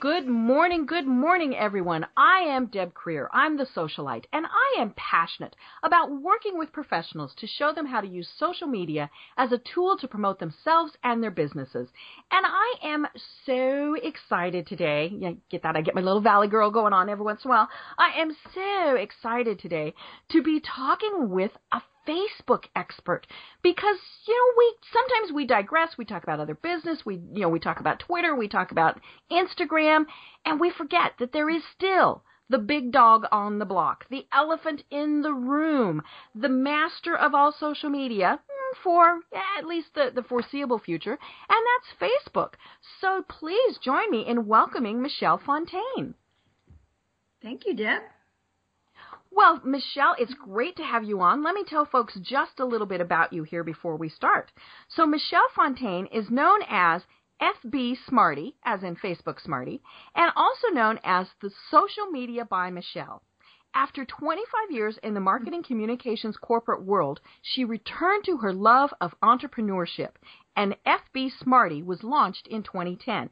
Good morning, good morning, everyone. I am Deb Krier. I'm the socialite, and I am passionate about working with professionals to show them how to use social media as a tool to promote themselves and their businesses. And I am so excited today. Yeah, get that? I get my little Valley Girl going on every once in a while. I am so excited today to be talking with a Facebook expert because you know we sometimes we digress. We talk about other business. We you know we talk about Twitter. We talk about Instagram. And we forget that there is still the big dog on the block the elephant in the room the master of all social media hmm, for at least the, the foreseeable future. And that's Facebook. So please join me in welcoming Michelle Fontaine. Thank you Deb well, Michelle, it's great to have you on. Let me tell folks just a little bit about you here before we start. So, Michelle Fontaine is known as FB Smarty, as in Facebook Smarty, and also known as the Social Media by Michelle. After 25 years in the marketing communications corporate world, she returned to her love of entrepreneurship, and FB Smarty was launched in 2010.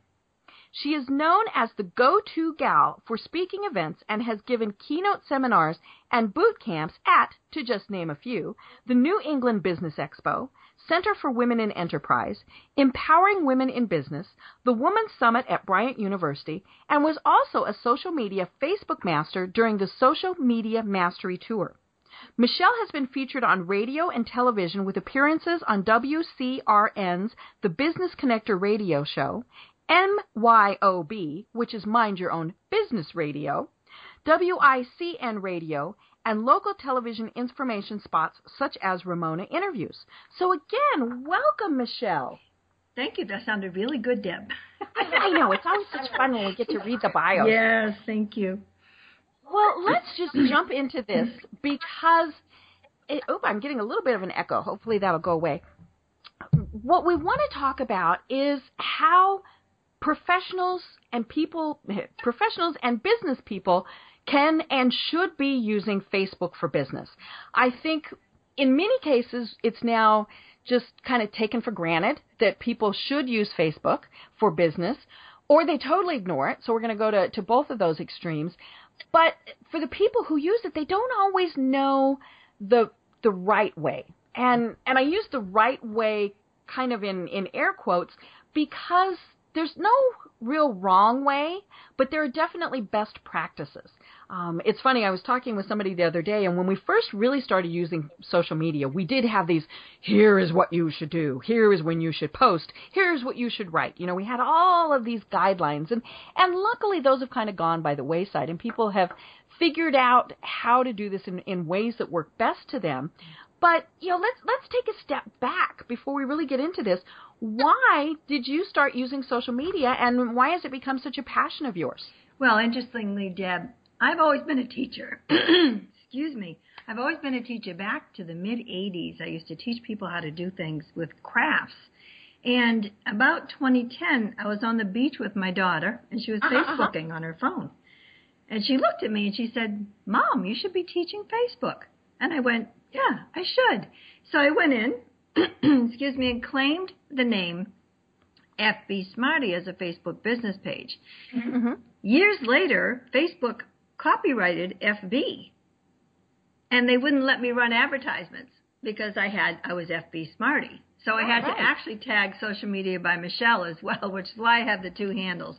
She is known as the go-to gal for speaking events and has given keynote seminars and boot camps at, to just name a few, the New England Business Expo, Center for Women in Enterprise, Empowering Women in Business, the Women's Summit at Bryant University, and was also a social media Facebook master during the Social Media Mastery Tour. Michelle has been featured on radio and television with appearances on WCRN's The Business Connector radio show, MYOB, which is Mind Your Own Business Radio, WICN Radio, and local television information spots such as Ramona Interviews. So again, welcome, Michelle. Thank you. That sounded really good, Deb. I know. It's always such fun when we get to read the bio. Yes, thank you. Well, let's just jump into this because, it, oh, I'm getting a little bit of an echo. Hopefully that'll go away. What we want to talk about is how professionals and people, professionals and business people can and should be using Facebook for business. I think in many cases it's now just kind of taken for granted that people should use Facebook for business or they totally ignore it. So we're going to go to, to both of those extremes. But for the people who use it, they don't always know the the right way. And and I use the right way kind of in, in air quotes because there's no real wrong way, but there are definitely best practices. Um, it's funny, I was talking with somebody the other day, and when we first really started using social media, we did have these here is what you should do, here is when you should post, here's what you should write. You know, we had all of these guidelines, and, and luckily those have kind of gone by the wayside, and people have figured out how to do this in, in ways that work best to them. But you know, let's let's take a step back before we really get into this. Why did you start using social media, and why has it become such a passion of yours? Well, interestingly, Deb, I've always been a teacher. Excuse me. I've always been a teacher. Back to the mid 80s, I used to teach people how to do things with crafts. And about 2010, I was on the beach with my daughter, and she was uh-huh, uh-huh. Facebooking on her phone. And she looked at me and she said, Mom, you should be teaching Facebook. And I went, Yeah, I should. So I went in, excuse me, and claimed the name FB Smarty as a Facebook business page. Mm-hmm. Years later, Facebook copyrighted FB, and they wouldn't let me run advertisements because I had I was FB Smarty. So I had right. to actually tag social media by Michelle as well, which is why I have the two handles.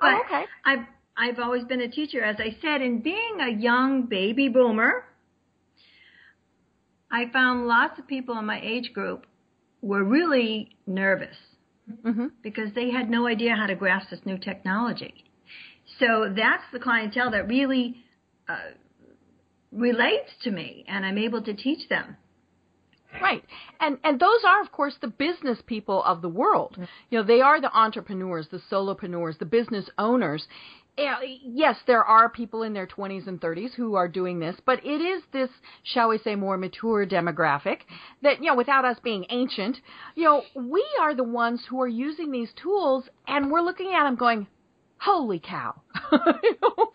But oh, okay. I've I've always been a teacher, as I said, and being a young baby boomer, I found lots of people in my age group were really nervous mm-hmm. because they had no idea how to grasp this new technology. So that's the clientele that really uh, relates to me, and I'm able to teach them. Right. And and those are of course the business people of the world. You know, they are the entrepreneurs, the solopreneurs, the business owners. Yeah, Yes, there are people in their 20s and 30s who are doing this, but it is this, shall we say, more mature demographic that, you know, without us being ancient, you know, we are the ones who are using these tools and we're looking at them going, holy cow. You know?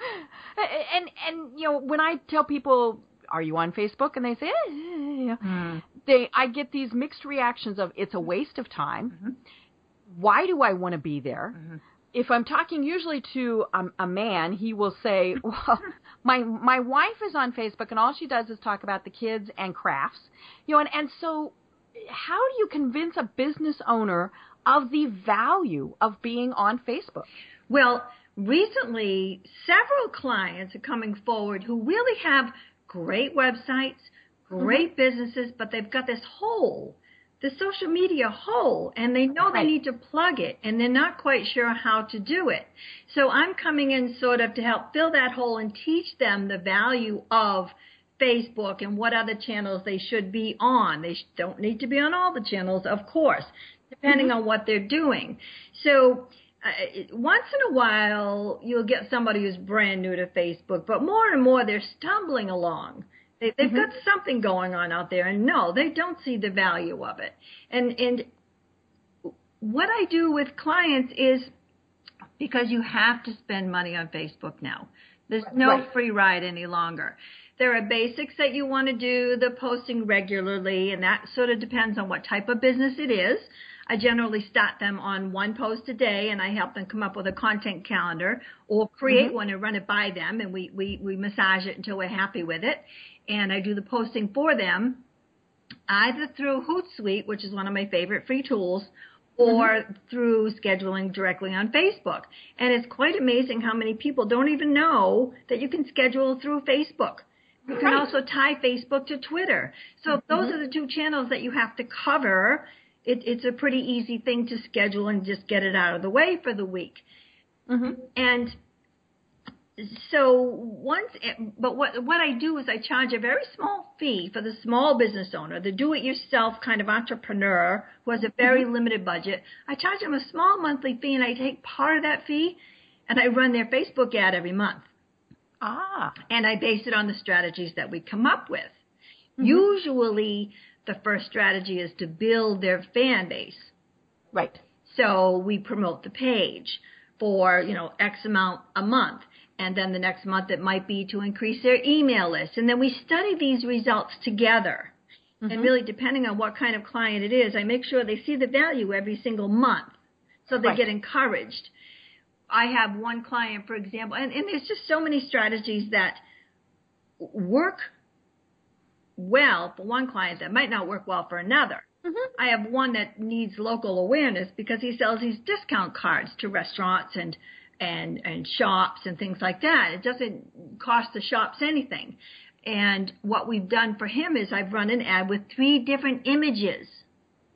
and, and, you know, when I tell people, are you on Facebook? And they say, eh, eh, eh know, hmm. they, I get these mixed reactions of it's a waste of time. Mm-hmm. Why do I want to be there? Mm-hmm. If I'm talking usually to a, a man, he will say, "Well, my my wife is on Facebook, and all she does is talk about the kids and crafts." You know, and and so, how do you convince a business owner of the value of being on Facebook? Well, recently, several clients are coming forward who really have great websites, mm-hmm. great businesses, but they've got this hole, the social media hole, and they know Right. they need to plug it, and they're not quite sure how to do it. So I'm coming in sort of to help fill that hole and teach them the value of Facebook and what other channels they should be on. They don't need to be on all the channels, of course, depending on what they're doing. So uh, once in a while, you'll get somebody who's brand new to Facebook, but more and more they're stumbling along. They, they've mm-hmm. got something going on out there, and no, they don't see the value of it. And and what I do with clients is because you have to spend money on Facebook now. There's no Right. free ride any longer. There are basics that you want to do, the posting regularly, and that sort of depends on what type of business it is. I generally start them on one post a day and I help them come up with a content calendar or create mm-hmm. one and run it by them and we, we, we massage it until we're happy with it. And I do the posting for them either through Hootsuite, which is one of my favorite free tools, or through scheduling directly on Facebook. And it's quite amazing how many people don't even know that you can schedule through Facebook. You can Right. also tie Facebook to Twitter. So if those are the two channels that you have to cover. It, it's a pretty easy thing to schedule and just get it out of the way for the week. Mm-hmm. And so once, eh, but what what I do is I charge a very small fee for the small business owner, the do-it-yourself kind of entrepreneur who has a very mm-hmm. limited budget. I charge them a small monthly fee, and I take part of that fee, and I run their Facebook ad every month, Ah, and I base it on the strategies that we come up with. Mm-hmm. Usually, the first strategy is to build their fan base. right. So we promote the page for, you know, X amount a month. And then the next month it might be to increase their email list. And then we study these results together. And mm-hmm. really, depending on what kind of client it is, I make sure they see the value every single month. So they Right. get encouraged. I have one client, for example, and, and there's just so many strategies that work well for one client that might not work well for another. Mm-hmm. I have one that needs local awareness because he sells these discount cards to restaurants and and and shops and things like that. It doesn't cost the shops anything. And what we've done for him is I've run an ad with three different images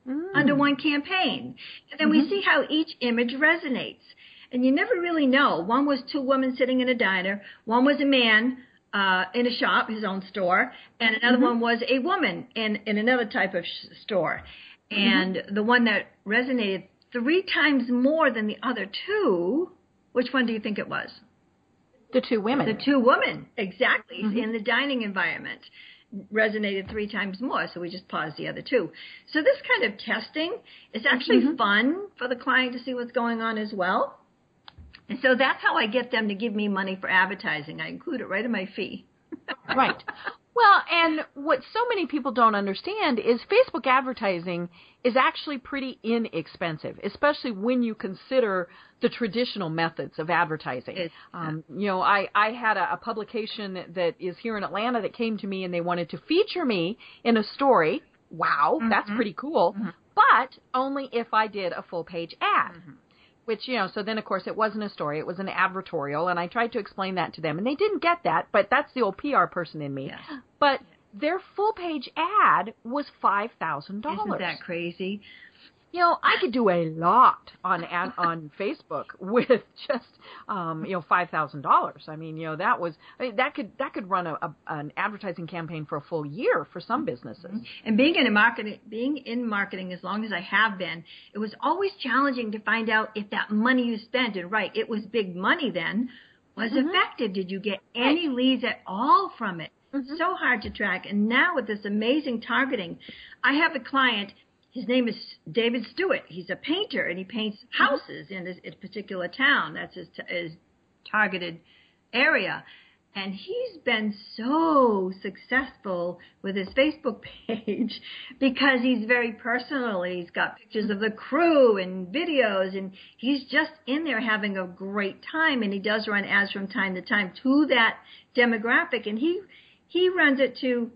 mm. under one campaign. And then we mm-hmm. see how each image resonates. And you never really know. One was two women sitting in a diner, one was a man uh, in a shop, his own store, and another mm-hmm. one was a woman in, in another type of sh- store. Mm-hmm. And the one that resonated three times more than the other two, which one do you think it was? The two women. The two women, exactly, mm-hmm. in the dining environment resonated three times more, so we just paused the other two. So this kind of testing is actually mm-hmm. fun for the client to see what's going on as well. And so that's how I get them to give me money for advertising. I include it right in my fee. right. Well, and what so many people don't understand is Facebook advertising is actually pretty inexpensive, especially when you consider the traditional methods of advertising. Um, you know, I, I had a, a publication that is here in Atlanta that came to me and they wanted to feature me in a story. Wow, that's mm-hmm. pretty cool. Mm-hmm. But only if I did a full page ad. Mm-hmm. Which, you know, so then of course it wasn't a story, it was an advertorial, and I tried to explain that to them, and they didn't get that, but that's the old PR person in me. Yes. But their full page ad was $5,000. Isn't that crazy? You know, I could do a lot on on Facebook with just um, you know five thousand dollars. I mean, you know, that was I mean, that could that could run a, a an advertising campaign for a full year for some businesses. Mm-hmm. And being in marketing, being in marketing as long as I have been, it was always challenging to find out if that money you spent and right, it was big money then, was mm-hmm. effective. Did you get any leads at all from it? Mm-hmm. So hard to track. And now with this amazing targeting, I have a client his name is David Stewart. He's a painter and he paints houses in a, particular town. That's his, his targeted area. And he's been so successful with his Facebook page because he's very personal. He's got pictures of the crew and videos, and he's just in there having a great time. And he does run ads from time to time to that demographic, and he he runs it to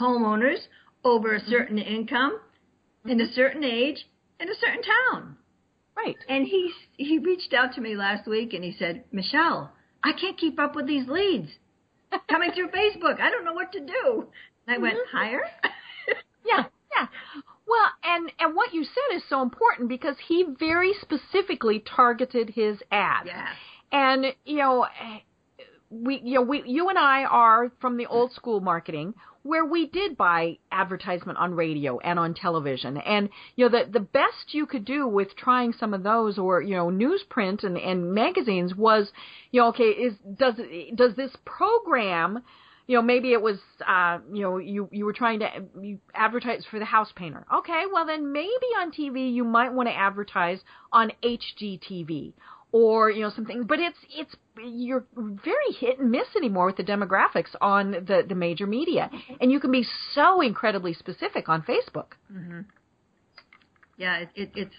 homeowners over a certain income in a certain age in a certain town. Right. And he he reached out to me last week and he said, Michelle, I can't keep up with these leads coming through Facebook. I don't know what to do. And I went mm-hmm. higher. yeah, yeah. Well, and and what you said is so important because he very specifically targeted his ad. Yeah. And you know, we you know we you and I are from the old school marketing where we did buy advertisement on radio and on television. And, you know, the, the best you could do with trying some of those or, you know, newsprint and, and magazines was, you know, okay, is, does, does this program, you know, maybe it was, uh, you know, you, you were trying to you advertise for the house painter. Okay, well then maybe on TV you might want to advertise on HGTV or you know something but it's it's you're very hit and miss anymore with the demographics on the the major media mm-hmm. and you can be so incredibly specific on facebook mm-hmm. yeah it, it, it's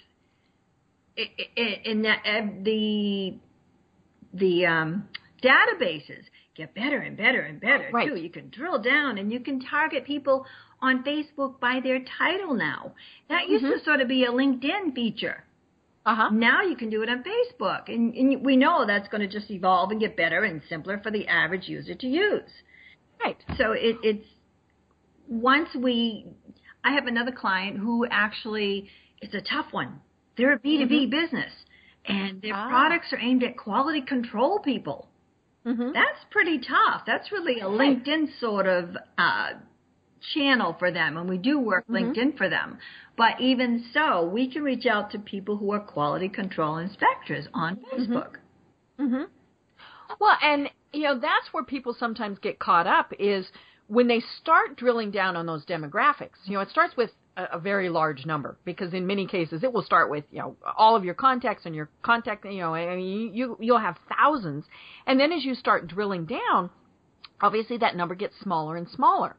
it, it, in that, uh, the the um, databases get better and better and better right. too you can drill down and you can target people on facebook by their title now that used mm-hmm. to sort of be a linkedin feature uh-huh. Now you can do it on Facebook, and, and we know that's going to just evolve and get better and simpler for the average user to use. Right. So it, it's once we, I have another client who actually it's a tough one. They're a B two B mm-hmm. business, and their ah. products are aimed at quality control people. Mm-hmm. That's pretty tough. That's really a LinkedIn sort of uh, channel for them, and we do work mm-hmm. LinkedIn for them. But even so, we can reach out to people who are quality control inspectors on mm-hmm. Facebook. Mm-hmm. Well, and you know that's where people sometimes get caught up is when they start drilling down on those demographics. You know, it starts with a, a very large number because in many cases it will start with you know all of your contacts and your contact. You know, I mean, you you'll have thousands, and then as you start drilling down, obviously that number gets smaller and smaller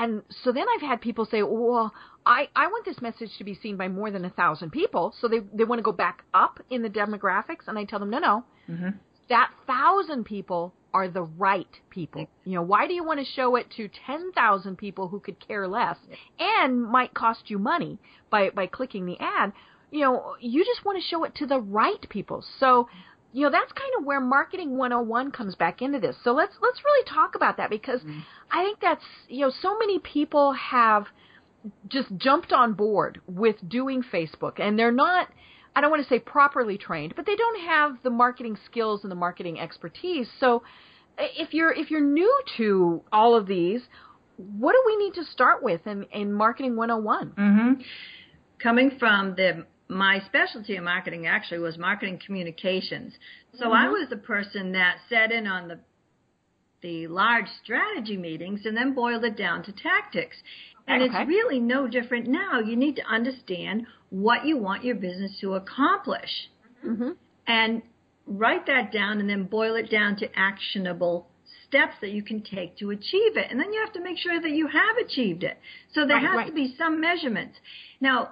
and so then I've had people say, well, I, I want this message to be seen by more than a thousand people. So they, they want to go back up in the demographics. And I tell them, no, no, mm-hmm. that thousand people are the right people. You know, why do you want to show it to 10,000 people who could care less and might cost you money by, by clicking the ad? You know, you just want to show it to the right people. So you know that's kind of where marketing 101 comes back into this so let's let's really talk about that because mm-hmm. i think that's you know so many people have just jumped on board with doing facebook and they're not i don't want to say properly trained but they don't have the marketing skills and the marketing expertise so if you're if you're new to all of these what do we need to start with in in marketing 101 mm-hmm. coming from the my specialty in marketing actually was marketing communications. So mm-hmm. I was the person that sat in on the the large strategy meetings and then boiled it down to tactics. And okay. it's really no different now. You need to understand what you want your business to accomplish. Mm-hmm. And write that down and then boil it down to actionable steps that you can take to achieve it. And then you have to make sure that you have achieved it. So there right, has right. to be some measurements. Now,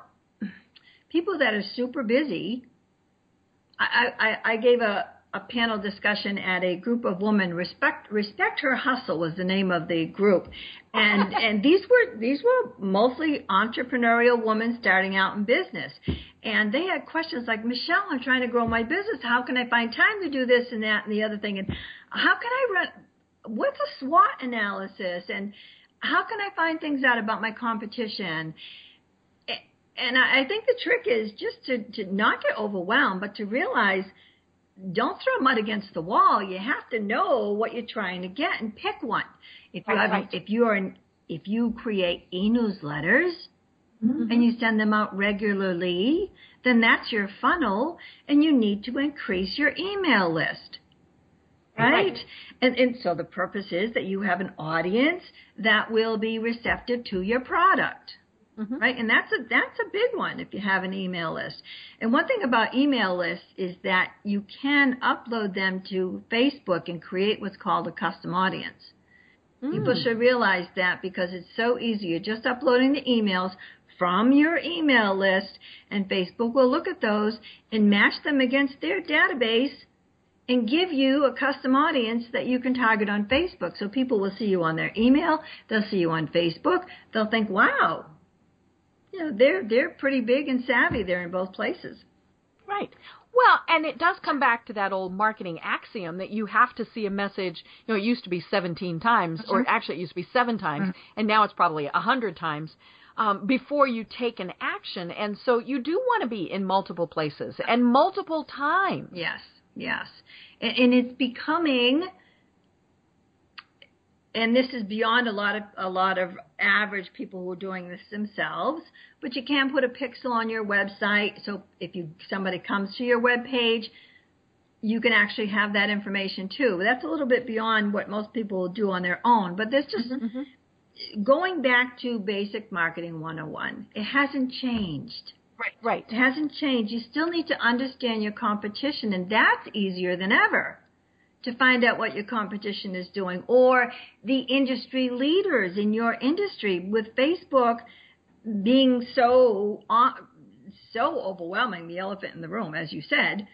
people that are super busy. I, I, I gave a, a panel discussion at a group of women. Respect Respect Her Hustle was the name of the group, and and these were these were mostly entrepreneurial women starting out in business, and they had questions like Michelle, I'm trying to grow my business. How can I find time to do this and that and the other thing? And how can I run? What's a SWOT analysis? And how can I find things out about my competition? And I, I think the trick is just to, to not get overwhelmed, but to realize don't throw mud against the wall. You have to know what you're trying to get and pick one. If you have, right. if you are, if you create e-newsletters Mm-hmm. and you send them out regularly, then that's your funnel, and you need to increase your email list. Right? Right. And, and so the purpose is that you have an audience that will be receptive to your product. Mhm. Right? And that's a that's a big one if you have an email list. And one thing about email lists is that you can upload them to Facebook and create what's called a custom audience. People Mm. should realize that because it's so easy. You're just uploading the emails from your email list, and Facebook will look at those and match them against their database and give you a custom audience that you can target on Facebook. So people will see you on their email, they'll see you on Facebook, they'll think, wow, you know, they're they're pretty big and savvy. They're in both places. Right. Well, and it does come back to that old marketing axiom that you have to see a message. You know, it used to be 17 times, or actually it used to be seven times, and now it's probably a 100 times um, before you take an action. And so you do want to be in multiple places and multiple times. Yes, yes. And, and it's becoming and this is beyond a lot of a lot of average people who are doing this themselves, but you can put a pixel on your website so if you somebody comes to your web page, you can actually have that information too. But that's a little bit beyond what most people will do on their own, but this just mm-hmm, mm-hmm. going back to basic marketing 101. It hasn't changed. Right. Right. It hasn't changed. You still need to understand your competition, and that's easier than ever to find out what your competition is doing or the industry leaders in your industry with Facebook being so uh, so overwhelming the elephant in the room as you said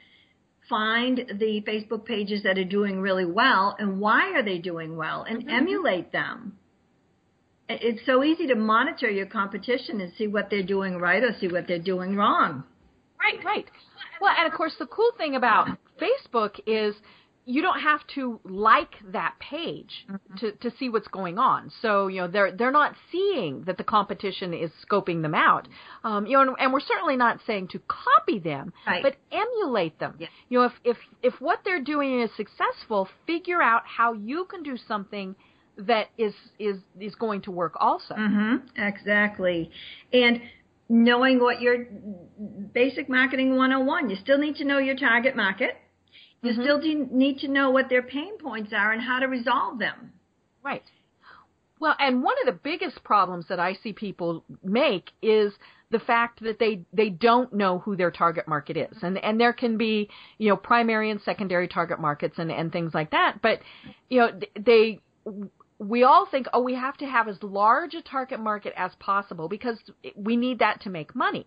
find the Facebook pages that are doing really well and why are they doing well and emulate them. It's so easy to monitor your competition and see what they're doing right or see what they're doing wrong. Right, right. Well, and of course, the cool thing about Facebook is you don't have to like that page to, to see what's going on. So you know they're they're not seeing that the competition is scoping them out. Um, you know, and, and we're certainly not saying to copy them, Right. but emulate them. Yeah. You know, if if if what they're doing is successful, figure out how you can do something that is is is going to work also. Mm-hmm. Exactly. And knowing what your basic marketing 101, you still need to know your target market. You mm-hmm. still do need to know what their pain points are and how to resolve them. Right. Well, and one of the biggest problems that I see people make is the fact that they they don't know who their target market is, and and there can be you know primary and secondary target markets and and things like that, but you know they we all think oh we have to have as large a target market as possible because we need that to make money.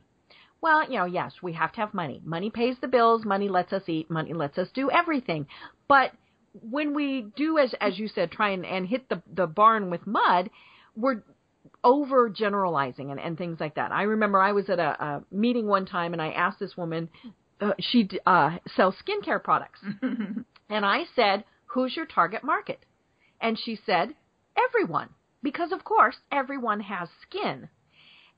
Well, you know, yes, we have to have money. Money pays the bills, money lets us eat, money lets us do everything. But when we do as as you said, try and, and hit the the barn with mud, we're over generalizing and, and things like that. I remember I was at a, a meeting one time and I asked this woman, uh, she uh, sells skincare products, and I said, "Who's your target market?" And she said, "Everyone," because of course everyone has skin.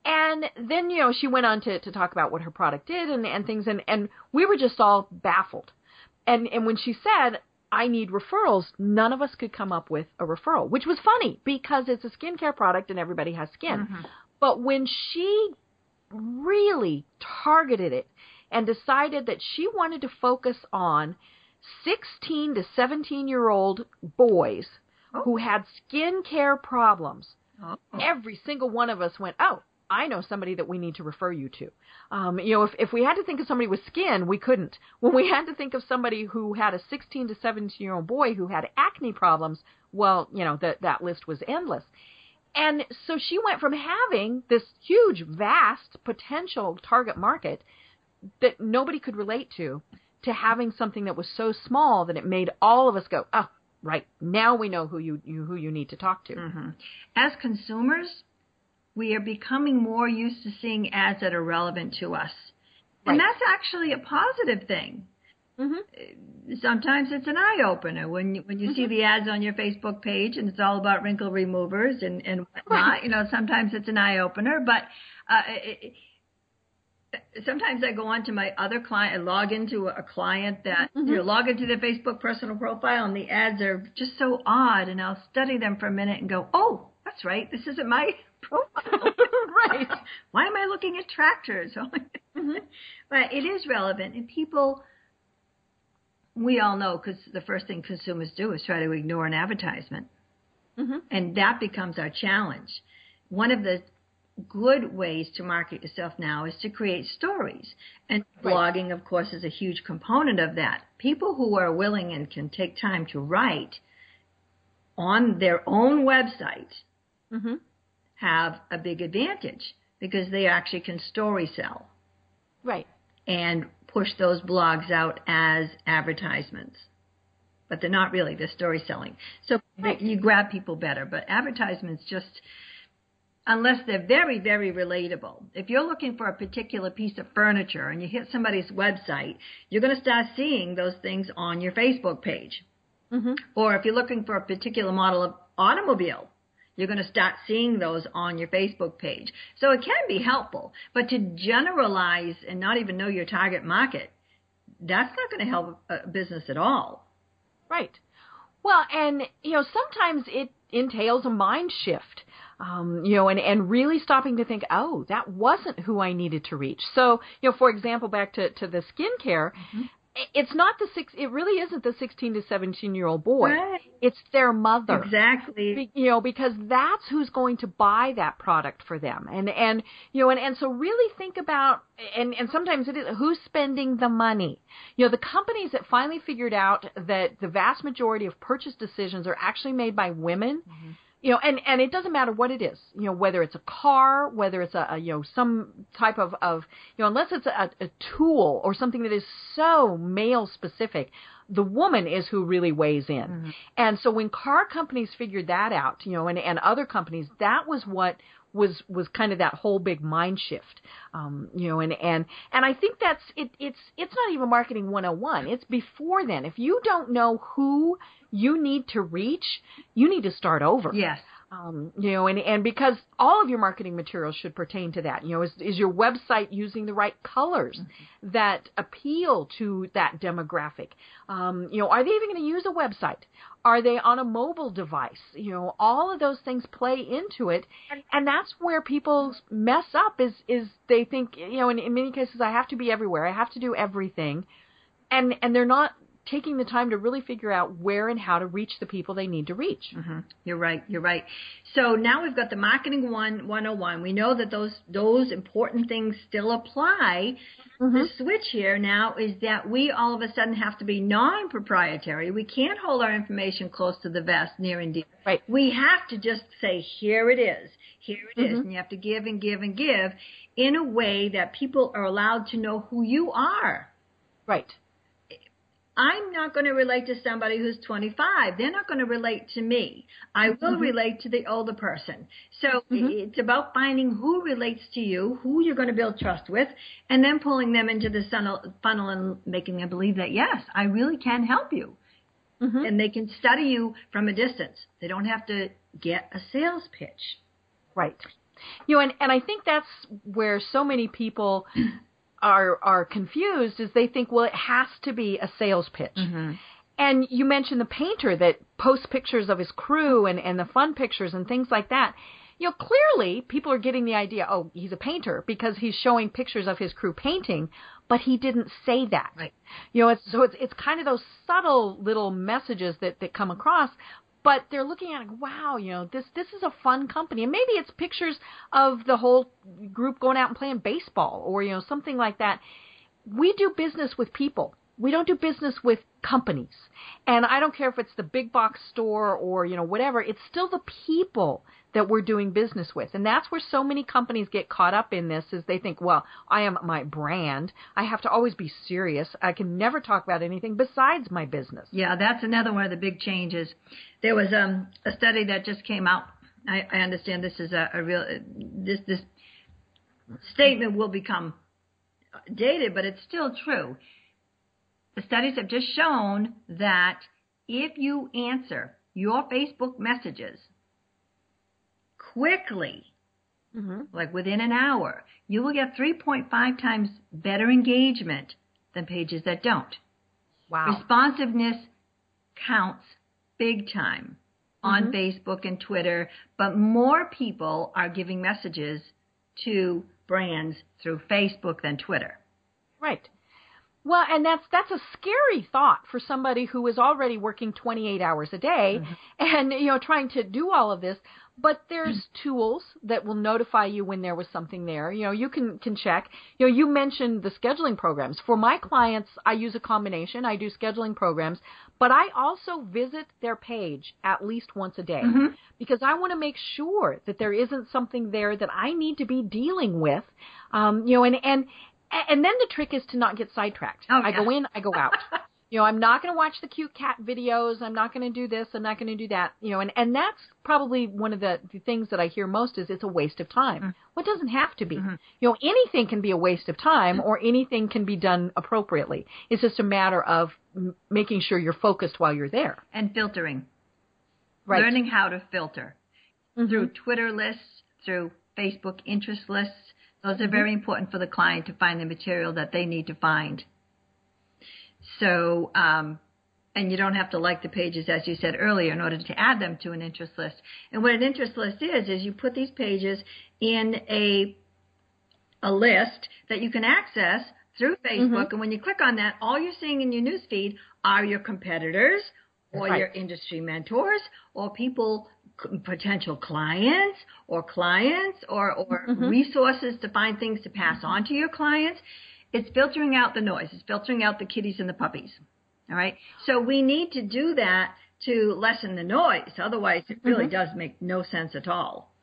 And then, you know, she went on to, to talk about what her product did and, and things, and, and we were just all baffled. And, and when she said, I need referrals, none of us could come up with a referral, which was funny because it's a skincare product and everybody has skin. Mm-hmm. But when she really targeted it and decided that she wanted to focus on 16 to 17 year old boys who oh. had skincare problems, Oh. every single one of us went, oh, I know somebody that we need to refer you to. Um, you know, if, if we had to think of somebody with skin, we couldn't. When we had to think of somebody who had a 16 to 17 year old boy who had acne problems, well, you know, that, that list was endless. And so she went from having this huge, vast potential target market that nobody could relate to to having something that was so small that it made all of us go, oh, right, now we know who you, you who you need to talk to. Mm-hmm. As consumers, we are becoming more used to seeing ads that are relevant to us. And that's actually a positive thing. Mm-hmm. Sometimes it's an eye opener when you, when you see the ads on your Facebook page and it's all about wrinkle removers and and whatnot. You know, sometimes it's an eye opener, but uh, it, sometimes I go on to my other client, I log into a client that mm-hmm. you know, log into their Facebook personal profile, and the ads are just so odd, and I'll study them for a minute and go, oh, that's right, this isn't my profile. right. Why am I looking at tractors? mm-hmm. But it is relevant, and people. We all know because the first thing consumers do is try to ignore an advertisement. Mm-hmm. And that becomes our challenge. One of the good ways to market yourself now is to create stories. And right. blogging, of course, is a huge component of that. People who are willing and can take time to write on their own website mm-hmm. Have a big advantage because they actually can story sell. Right. And push those blogs out as advertisements. But they're not really, they're story selling. So right. you grab people better. But advertisements just unless they're very, very relatable. If you're looking for a particular piece of furniture and you hit somebody's website, you're going to start seeing those things on your Facebook page. Mm-hmm. Or if you're looking for a particular model of automobile, you're going to start seeing those on your Facebook page. So it can be helpful, but to generalize and not even know your target market, that's not going to help a business at all. Right. Well, and you know, sometimes it entails a mind shift um, you know, and, and really stopping to think, oh, that wasn't who I needed to reach. So, you know, for example, back to, to the skincare, mm-hmm. It's not the six, it really isn't the 16 to 17 year old boy. Right. It's their mother. Exactly. You know, because that's who's going to buy that product for them. And, and, you know, and, and so really think about, and, and sometimes it is who's spending the money. You know, the companies that finally figured out that the vast majority of purchase decisions are actually made by women. Mm-hmm you know, and and it doesn't matter what it is, you know, whether it's a car, whether it's a, a you know some type of of you know, unless it's a, a tool or something that is so male specific, the woman is who really weighs in. Mm-hmm. And so when car companies figured that out, you know, and and other companies, that was what was was kind of that whole big mind shift um you know and and and i think that's it it's it's not even marketing 101 it's before then if you don't know who you need to reach, you need to start over. Yes. Um, you know, and, and because all of your marketing materials should pertain to that. You know, is, is your website using the right colors mm-hmm. that appeal to that demographic? Um, you know, are they even going to use a website? Are they on a mobile device? You know, all of those things play into it, and, and that's where people mess up. Is is they think you know, in, in many cases, I have to be everywhere. I have to do everything, and and they're not taking the time to really figure out where and how to reach the people they need to reach. Mm-hmm. You're right. You're right. So now we've got the marketing one 101. We know that those those important things still apply. Mm-hmm. The switch here now is that we all of a sudden have to be non-proprietary. We can't hold our information close to the vest, near and dear. Right. We have to just say, here it is. Here it mm-hmm. is. And you have to give and give and give in a way that people are allowed to know who you are. Right. I'm not going to relate to somebody who's 25. They're not going to relate to me. I will mm-hmm. relate to the older person. So mm-hmm. it's about finding who relates to you, who you're going to build trust with, and then pulling them into the funnel and making them believe that, yes, I really can help you. Mm-hmm. And they can study you from a distance. They don't have to get a sales pitch. Right. You know, and, and I think that's where so many people are are confused is they think, well, it has to be a sales pitch. Mm-hmm. And you mentioned the painter that posts pictures of his crew and, and the fun pictures and things like that. You know, clearly people are getting the idea, oh, he's a painter because he's showing pictures of his crew painting, but he didn't say that. Right. You know, it's, so it's it's kind of those subtle little messages that that come across, but they're looking at it, wow, you know, this this is a fun company, and maybe it's pictures of the whole group going out and playing baseball, or you know, something like that. We do business with people. We don't do business with companies. And I don't care if it's the big box store or, you know, whatever, it's still the people that we're doing business with. And that's where so many companies get caught up in this is they think, well, I am my brand. I have to always be serious. I can never talk about anything besides my business. Yeah, that's another one of the big changes. There was um, a study that just came out. I, I understand this is a, a real this this statement will become dated, but it's still true. The studies have just shown that if you answer your Facebook messages quickly, Mm-hmm. like within an hour, you will get 3.5 times better engagement than pages that don't. Wow. Responsiveness counts big time on Mhm. Facebook and Twitter, but more people are giving messages to brands through Facebook than Twitter. Right. Well, and that's that's a scary thought for somebody who is already working 28 hours a day and you know trying to do all of this. But there's tools that will notify you when there was something there. You know, you can can check. You know, you mentioned the scheduling programs. For my clients, I use a combination. I do scheduling programs, but I also visit their page at least once a day Mhm. because I want to make sure that there isn't something there that I need to be dealing with. Um, you know, and and and then the trick is to not get sidetracked. Oh, I yeah. go in, I go out. you know, I'm not going to watch the cute cat videos. I'm not going to do this. I'm not going to do that. You know, and and that's probably one of the, the things that I hear most is it's a waste of time. Mm. Well, it doesn't have to be. Mhm. You know, anything can be a waste of time, or anything can be done appropriately. It's just a matter of m- making sure you're focused while you're there. And filtering. Right. Learning how to filter. Mhm. through Twitter lists, through Facebook interest lists. Those are Mm-hmm. very important for the client to find the material that they need to find. So, um, and you don't have to like the pages, as you said earlier, in order to add them to an interest list. And what an interest list is, is you put these pages in a a list that you can access through Facebook. And when you click on that, all you're seeing in your newsfeed are your competitors or Right. your industry mentors or people, potential clients or clients or, or Mhm. resources to find things to pass on to your clients. It's filtering out the noise. It's filtering out the kitties and the puppies. All right. So we need to do that to lessen the noise. Otherwise, it really Mhm. does make no sense at all.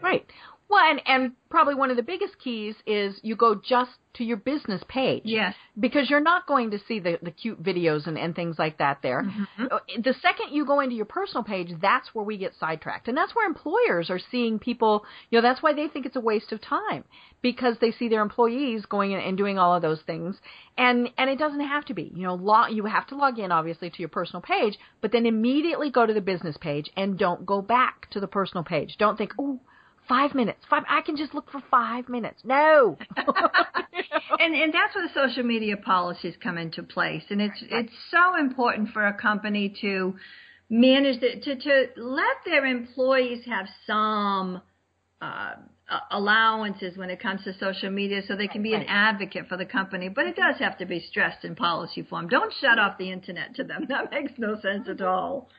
Right. Well, and, and probably one of the biggest keys is you go just to your business page. Yes. Because you're not going to see the, the cute videos and, and things like that there. Mhm. Uh, The second you go into your personal page, that's where we get sidetracked. And that's where employers are seeing people, you know, that's why they think it's a waste of time because they see their employees going in and doing all of those things. And, and it doesn't have to be, you know, log, you have to log in obviously to your personal page, but then immediately go to the business page and don't go back to the personal page. Don't think, oh, five minutes, five, I can just look for five minutes. No. and and that's where the social media policies come into place. And it's it's so important for a company to manage it to to let their employees have some uh, allowances when it comes to social media so they can be an advocate for the company. But it does have to be stressed in policy form don't shut off the internet to them. That makes no sense at all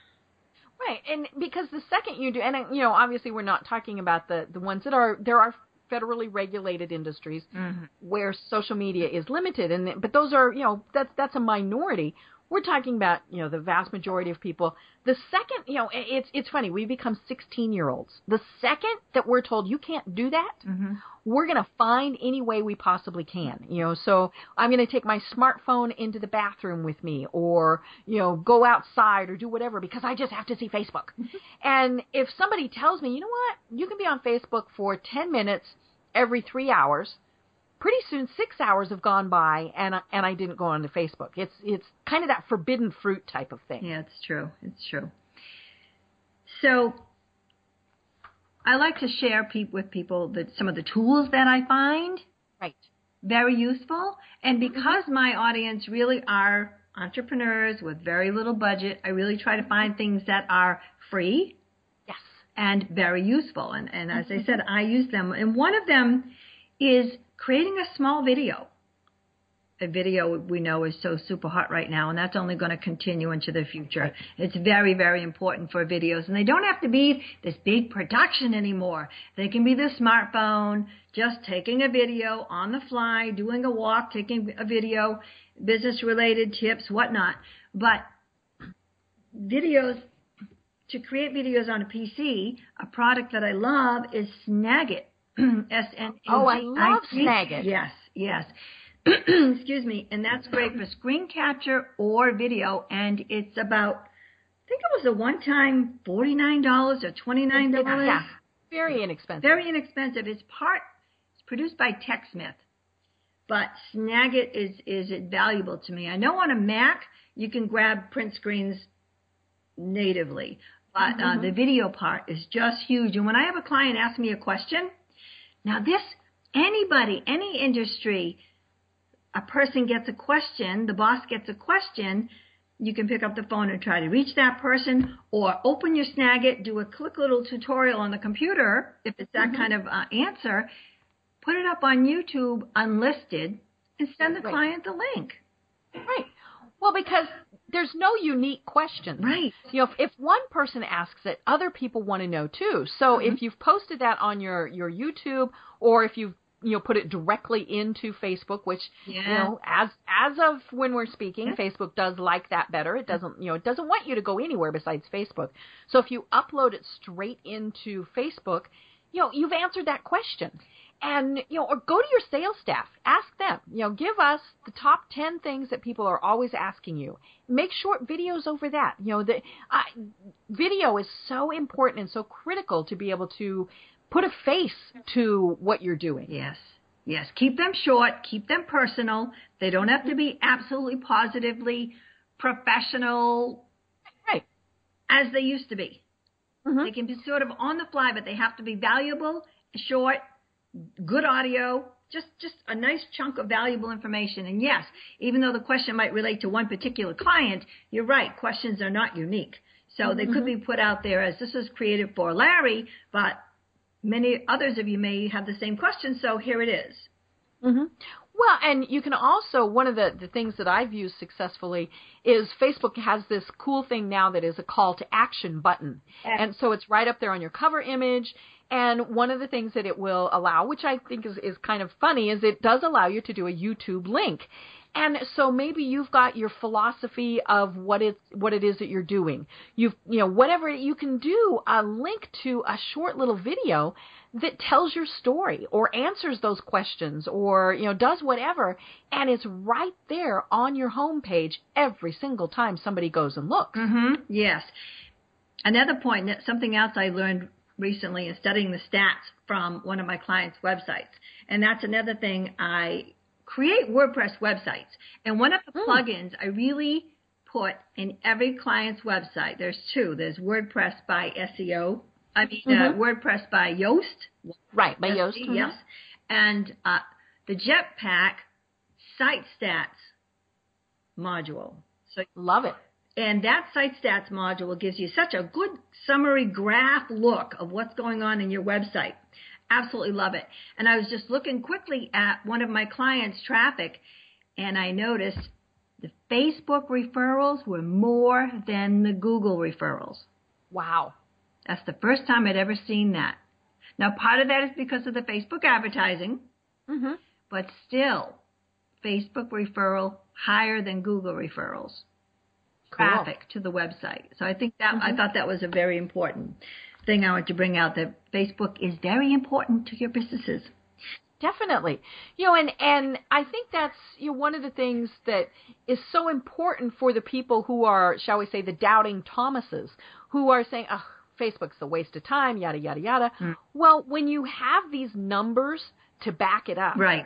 Right, and because the second you do, and you know, obviously we're not talking about the the ones that are there are federally regulated industries Mhm. where social media is limited, and but those are you know that's that's a minority. We're talking about you know the vast majority of people. The second you know it's it's funny we become 16 year olds. The second that we're told you can't do that, Mhm. we're going to find any way we possibly can. You know, so I'm going to take my smartphone into the bathroom with me or, you know, go outside or do whatever because I just have to see Facebook. and if somebody tells me, you know what, you can be on Facebook for 10 minutes every three hours, pretty soon six hours have gone by and, I- and I didn't go onto Facebook. It's, it's kind of that forbidden fruit type of thing. Yeah, it's true. It's true. So I like to share pe- with people that some of the tools that I find Right. very useful. And mm-hmm. because my audience really are entrepreneurs with very little budget, I really try to find things that are free Yes. and very useful. And, and as I mm-hmm. said, I use them. And one of them is creating a small video. A video we know is so super hot right now, and that's only going to continue into the future. It's very, very important for videos. And they don't have to be this big production anymore. They can be the smartphone, just taking a video on the fly, doing a walk, taking a video, business related tips, whatnot. But videos to create videos on a PC, a product that I love is Snagit. S N. Oh, I love Snagit. Yes, yes. Excuse me, and that's great for screen capture or video, and it's about. I think it was a one-time forty-nine dollars or twenty-nine dollars. Yeah. Very inexpensive. Very inexpensive. It's part. It's produced by TechSmith, but Snagit is is valuable to me. I know on a Mac you can grab print screens natively, but uh, Mhm. the video part is just huge. And when I have a client ask me a question, Now this, anybody, any industry, a person gets a question, the boss gets a question, you can pick up the phone and try to reach that person or open your Snagit, do a quick little tutorial on the computer if it's that Mhm. kind of uh, answer, put it up on YouTube unlisted and send the Right. client the link. Right. Well, because there's no unique question. Right. You know, if, if one person asks it, other people want to know too. So Mhm. if you've posted that on your your YouTube, or if you've you know put it directly into Facebook, which you know as as of when we're speaking, Yeah. Facebook does like that better. It doesn't you know it doesn't want you to go anywhere besides Facebook. So if you upload it straight into Facebook, you know you've answered that question. And you know, or go to your sales staff. Ask them. You know, give us the top ten things that people are always asking you. Make short videos over that. You know, the uh, video is so important and so critical to be able to put a face to what you're doing. Yes. Yes. Keep them short, keep them personal. They don't have to be absolutely positively professional Right. as they used to be. Mhm. They can be sort of on the fly, but they have to be valuable, short, good audio, just just a nice chunk of valuable information. And yes, even though the question might relate to one particular client, you're right, questions are not unique. So they could be put out there as this is created for Larry, but many others of you may have the same question, so here it is. hmm Well, and you can also one of the the things that I've used successfully is Facebook has this cool thing now that is a call to action button, and so it's right up there on your cover image. And one of the things that it will allow, which I think is is kind of funny, is it does allow you to do a YouTube link. And so maybe you've got your philosophy of what it's what it is that you're doing. You've you know whatever you can do a link to a short little video that tells your story or answers those questions or you know does whatever and it's right there on your home page every single time somebody goes and looks. Mm-hmm. Yes. Another point, something else I learned recently in studying the stats from one of my clients' websites, and that's another thing I create WordPress websites. And one of the Hmm. plugins I really put in every client's website, there's two. There's WordPress by SEO. I mean, uh, Mhm. WordPress by Yoast. Right, by Yoast. Yes. And uh, the Jetpack Site Stats module. So Love it. and that site stats module gives you such a good summary graph look of what's going on in your website. Absolutely love it. And I was just looking quickly at one of my clients' traffic and I noticed the Facebook referrals were more than the Google referrals. Wow. That's the first time I'd ever seen that. Now, part of that is because of the Facebook advertising, Mhm. but still, Facebook referral higher than Google referrals Cool. traffic to the website. So I think that I Mhm. thought that was a very important thing I want to bring out that Facebook is very important to your businesses. Definitely. You know, and and I think that's you know one of the things that is so important for the people who are, shall we say, the doubting Thomases, who are saying, "Oh, Facebook's a waste of time," yada yada yada. Mm. Well, when you have these numbers to back it up, Right.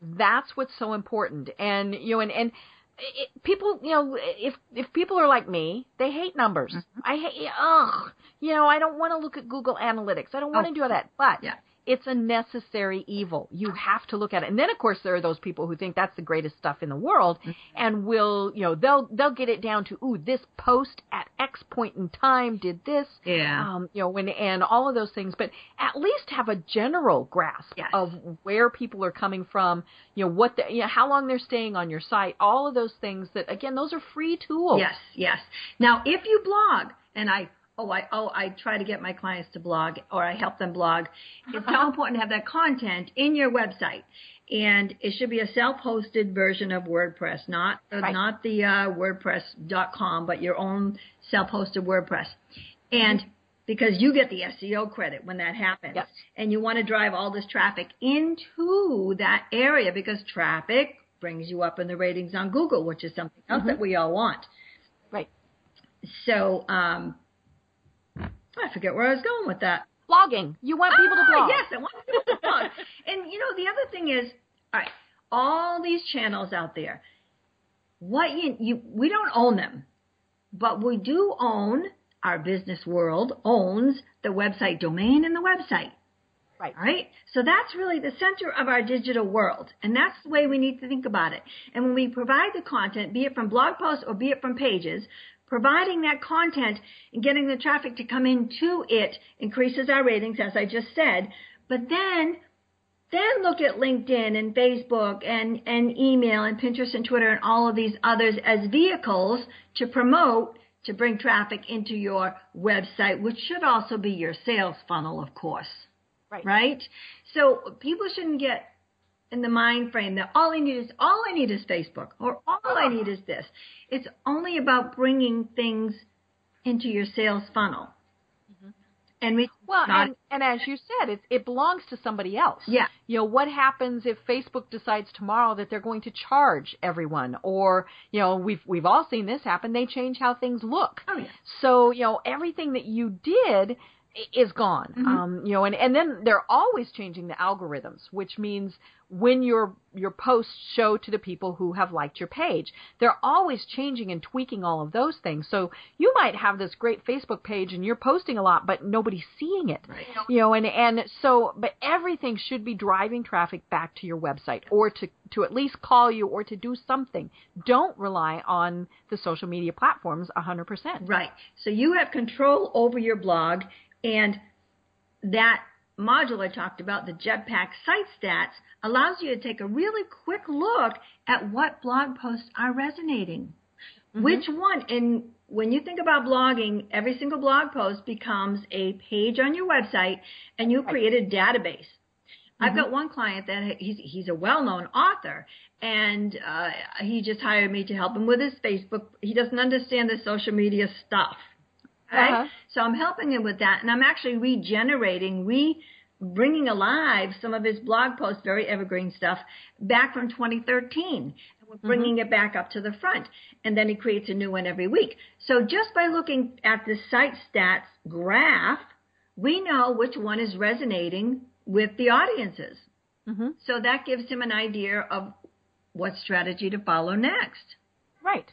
that's what's so important. And you know, and and it, people, you know, if if people are like me, they hate numbers. Mm-hmm. I hate, ugh, you know, I don't want to look at Google Analytics. I don't want Oh. to do that. But Yeah. It's a necessary evil. You have to look at it. And then of course there are those people who think that's the greatest stuff in the world Mm-hmm. and will, you know, they'll they'll get it down to, ooh, this post at X point in time did this. Yeah. Um, you know, when and all of those things, but at least have a general grasp Yes. of where people are coming from, you know, what the, you know, how long they're staying on your site, all of those things that again, those are free tools. Yes, yes. Now, if you blog, and I oh I oh I try to get my clients to blog or I help them blog, it's so important to have that content in your website, and it should be a self-hosted version of WordPress, not uh, Right. not the uh, WordPress.com, but your own self-hosted WordPress, and because you get the SEO credit when that happens, Yes. and you want to drive all this traffic into that area because traffic brings you up in the ratings on Google, which is something else that we all want. Right. So, um, I forget where I was going with that. Blogging. You want people to Ah, blog. Yes, I want people to blog. and you know, the other thing is, all right, all these channels out there, what you, you we don't own them, but we do own our business world owns the website domain and the website. Right. Right? So that's really the center of our digital world. And that's the way we need to think about it. And when we provide the content, be it from blog posts or be it from pages, providing that content and getting the traffic to come into it increases our ratings, as I just said. But then, then look at LinkedIn and Facebook and, and email and Pinterest and Twitter and all of these others as vehicles to promote, to bring traffic into your website, which should also be your sales funnel, of course. Right. Right? So people shouldn't get in the mind frame that all I need is all I need is Facebook or all I need is this. It's only about bringing things into your sales funnel. Mm-hmm. And we Well, and, and as you said, it, it belongs to somebody else. yeah, You know, what happens if Facebook decides tomorrow that they're going to charge everyone? Or, you know, we've, we've all seen this happen. They change how things look. oh yeah, So, you know, everything that you did is gone. Mhm. Um, you know, and, and then they're always changing the algorithms, which means when your your posts show to the people who have liked your page, they're always changing and tweaking all of those things. So you might have this great Facebook page and you're posting a lot, but nobody's seeing it. right. You know, and and so, but everything should be driving traffic back to your website, or to to at least call you, or to do something. Don't rely on the social media platforms 100%. Right. So you have control over your blog and that module I talked about, the Jetpack Site Stats, allows you to take a really quick look at what blog posts are resonating. Mm-hmm. Which one? And when you think about blogging, every single blog post becomes a page on your website and you create a database. I've got one client that he's he's a well-known author, and uh, he just hired me to help him with his Facebook. He doesn't understand the social media stuff, right? Uh-huh. So I'm helping him with that, and I'm actually regenerating, re bringing alive some of his blog posts, very evergreen stuff, back from 2013. And we're bringing it back up to the front, and then he creates a new one every week. So just by looking at the site stats graph, we know which one is resonating with the audiences. Mm-hmm. So that gives him an idea of what strategy to follow next. Right.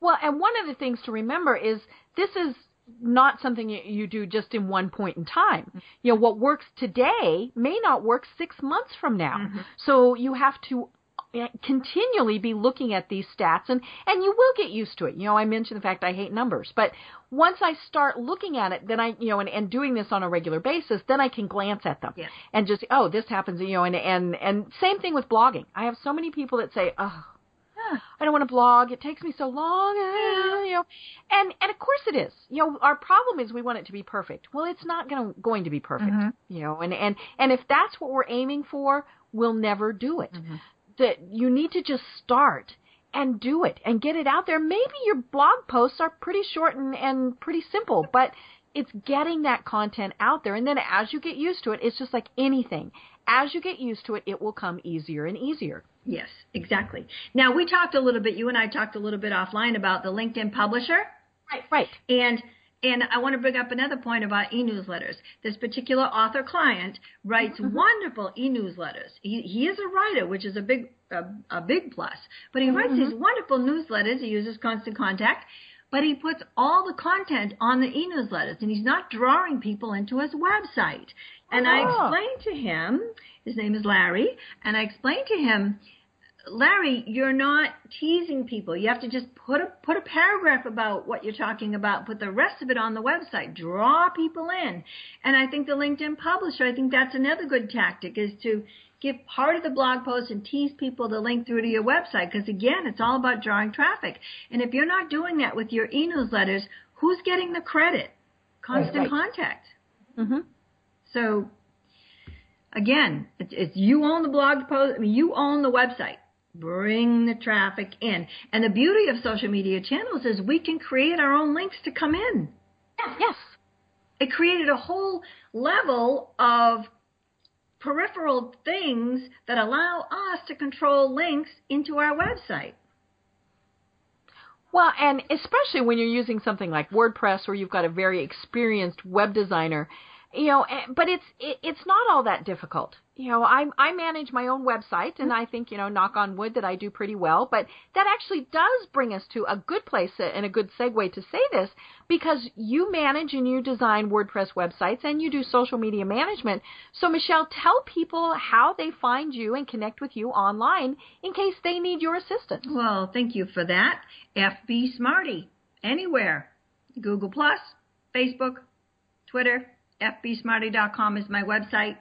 Well, and one of the things to remember is this is not something you, do just in one point in time. You know, what works today may not work six months from now. So you have to uh, continually be looking at these stats and and you will get used to it. You know, I mentioned the fact I hate numbers, but once I start looking at it, then I, you know, and, and doing this on a regular basis, then I can glance at them and just, oh, this happens, you know, and and and same thing with blogging. I have so many people that say, oh, I don't want to blog. It takes me so long, uh, you know. And and of course it is. You know, our problem is we want it to be perfect. Well, it's not going to going to be perfect, you know. And and and if that's what we're aiming for, we'll never do it. That you need to just start and do it and get it out there. Maybe your blog posts are pretty short and and pretty simple, but it's getting that content out there. And then as you get used to it, it's just like anything. As you get used to it, it will come easier and easier. Yes, exactly. Now we talked a little bit. You and I talked a little bit offline about the LinkedIn Publisher. Right. Right. And and I want to bring up another point about e-newsletters. This particular author client writes mm-hmm. wonderful e-newsletters. He he is a writer, which is a big a, a big plus. But he writes these mm-hmm. wonderful newsletters. He uses Constant Contact, but he puts all the content on the e-newsletters, and he's not drawing people into his website. And I Oh. explained to him. His name is Larry, and I explained to him Larry, you're not teasing people. You have to just put a put a paragraph about what you're talking about, put the rest of it on the website, draw people in. And I think the LinkedIn publisher, I think that's another good tactic is to give part of the blog post and tease people to link through to your website because again, it's all about drawing traffic. And if you're not doing that with your e-newsletters, who's getting the credit? Constant Right. contact. Mm-hmm. So again, it's, it's you own the blog post. I mean, you own the website. Bring the traffic in. And the beauty of social media channels is we can create our own links to come in. Yes. It created a whole level of peripheral things that allow us to control links into our website. Well, and especially when you're using something like WordPress or you've got a very experienced web designer, you know, eh, but it's it, it's not all that difficult. You know, I I manage my own website, and I think you know, knock on wood, that I do pretty well. But that actually does bring us to a good place and a good segue to say this because you manage and you design WordPress websites and you do social media management. So Michelle, tell people how they find you and connect with you online in case they need your assistance. Well, thank you for that. FB Smarty anywhere, Google Plus, Facebook, Twitter fbsmarty.com is my website.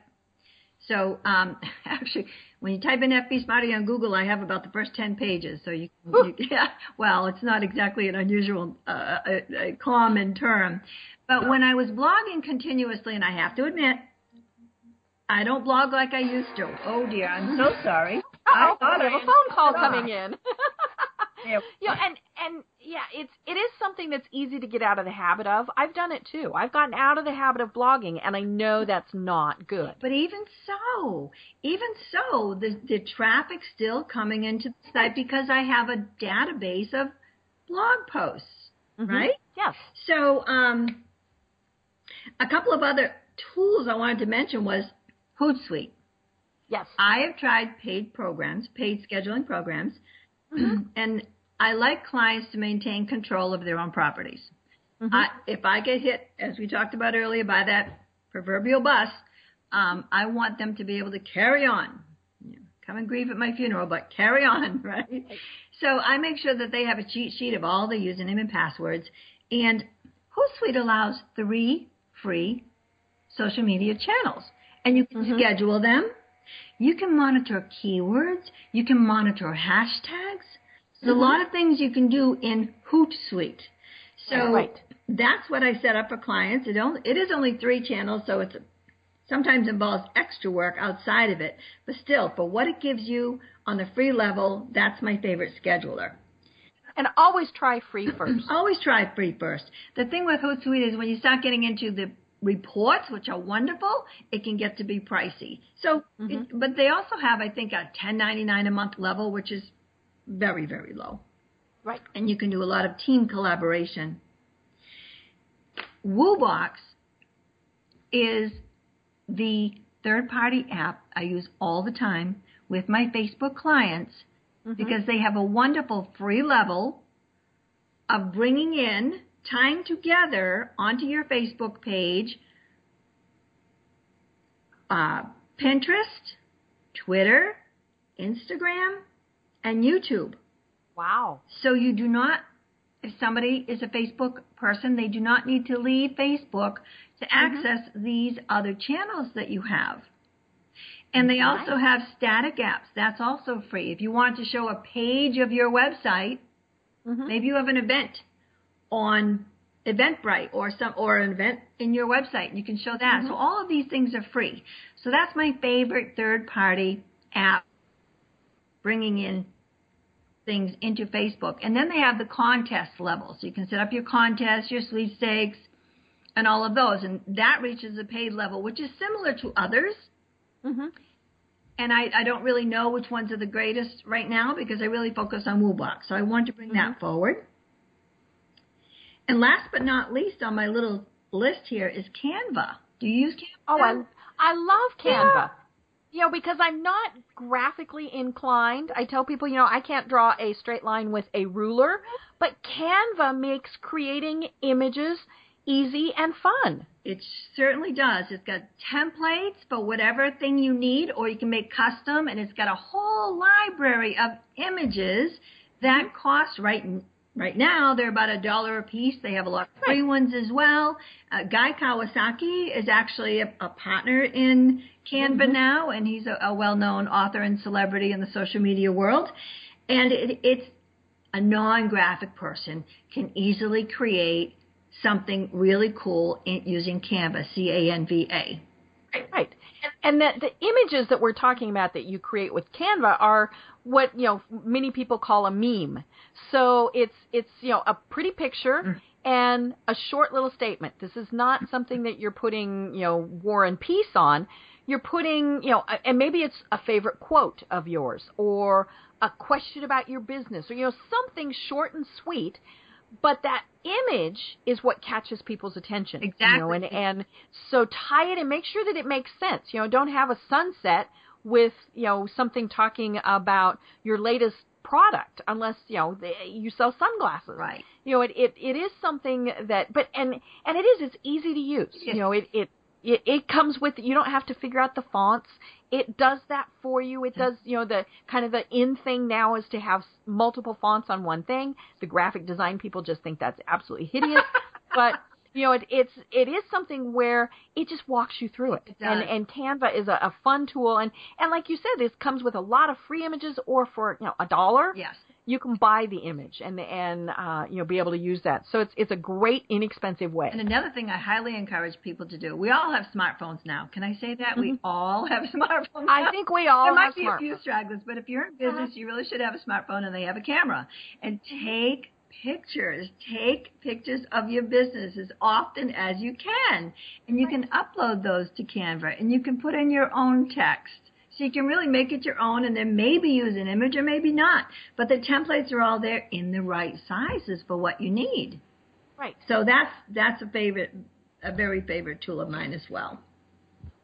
So um, actually, when you type in FB Smarty on Google, I have about the first 10 pages. So you, you yeah, well, it's not exactly an unusual, uh, a, a common term. But when I was blogging continuously, and I have to admit, I don't blog like I used to. Oh dear, I'm so sorry. Oh, I have a phone call coming in. Yeah, and and yeah, it's it is something that's easy to get out of the habit of. I've done it too. I've gotten out of the habit of blogging, and I know that's not good. But even so, even so, the the traffic's still coming into the site because I have a database of blog posts, mm-hmm. right? Yes. So, um, a couple of other tools I wanted to mention was Hootsuite. Yes. I have tried paid programs, paid scheduling programs, mm-hmm. and I like clients to maintain control of their own properties. Mm-hmm. I, if I get hit, as we talked about earlier, by that proverbial bus, um, I want them to be able to carry on. You know, come and grieve at my funeral, but carry on, right? So I make sure that they have a cheat sheet of all the username and passwords. And Hootsuite allows three free social media channels, and you can mm-hmm. schedule them. You can monitor keywords. You can monitor hashtags. There's mm-hmm. a lot of things you can do in Hootsuite. So right. that's what I set up for clients. It only it is only three channels, so it's sometimes involves extra work outside of it. But still, for what it gives you on the free level, that's my favorite scheduler. And always try free first. always try free first. The thing with Hootsuite is when you start getting into the reports, which are wonderful, it can get to be pricey. So, mm-hmm. it, but they also have, I think, a 10.99 a month level, which is very, very low. Right. And you can do a lot of team collaboration. WooBox is the third party app I use all the time with my Facebook clients mm-hmm. because they have a wonderful free level of bringing in, tying together onto your Facebook page uh, Pinterest, Twitter, Instagram, and YouTube. Wow. So you do not, if somebody is a Facebook person, they do not need to leave Facebook to mm-hmm. access these other channels that you have. And they nice. also have static apps. That's also free. If you want to show a page of your website, mm-hmm. maybe you have an event on Eventbrite or some or an event in your website. You can show that. Mm-hmm. So all of these things are free. So that's my favorite third party app bringing in things into Facebook. And then they have the contest level. So you can set up your contests, your sweepstakes, and all of those. And that reaches a paid level, which is similar to others. Mm-hmm. And I, I don't really know which ones are the greatest right now because I really focus on WooBox. So I want to bring mm-hmm. that forward. And last but not least on my little list here is Canva. Do you use Canva? Oh, I, I love Canva. Yeah you know, because I'm not graphically inclined. I tell people, you know, I can't draw a straight line with a ruler, but Canva makes creating images easy and fun. It certainly does. It's got templates for whatever thing you need, or you can make custom, and it's got a whole library of images that mm-hmm. cost right Right now, they're about a dollar a piece. They have a lot of free ones as well. Uh, Guy Kawasaki is actually a, a partner in Canva mm-hmm. now, and he's a, a well-known author and celebrity in the social media world. And it, it's a non-graphic person can easily create something really cool in, using Canva, C-A-N-V-A. Right. And the, the images that we're talking about that you create with Canva are what you know many people call a meme. So it's it's you know a pretty picture mm. and a short little statement. This is not something that you're putting you know war and peace on. You're putting you know and maybe it's a favorite quote of yours or a question about your business or you know something short and sweet, but that image is what catches people's attention. Exactly. You know, and and so tie it and make sure that it makes sense. You know, don't have a sunset with you know something talking about your latest product unless you know you sell sunglasses right you know it, it it is something that but and and it is it's easy to use yes. you know it it it, it comes with you don't have to figure out the fonts. It does that for you. It does you know the kind of the in thing now is to have multiple fonts on one thing. The graphic design people just think that's absolutely hideous. But you know, it, it's it is something where it just walks you through it, it and and Canva is a, a fun tool, and and like you said, this comes with a lot of free images, or for you know a dollar, yes, you can buy the image and and uh, you know be able to use that. So it's it's a great inexpensive way. And another thing I highly encourage people to do. We all have smartphones now. Can I say that? Mm-hmm. We all have smartphones. I think we all there have might be smartphones. a few stragglers, but if you're in business, Uh-huh. you really should have a smartphone and they have a camera. And take pictures. Take pictures of your business as often as you can. And you can upload those to Canva and you can put in your own text. So you can really make it your own and then maybe use an image or maybe not. But the templates are all there in the right sizes for what you need. Right. So that's that's a favorite a very favorite tool of mine as well.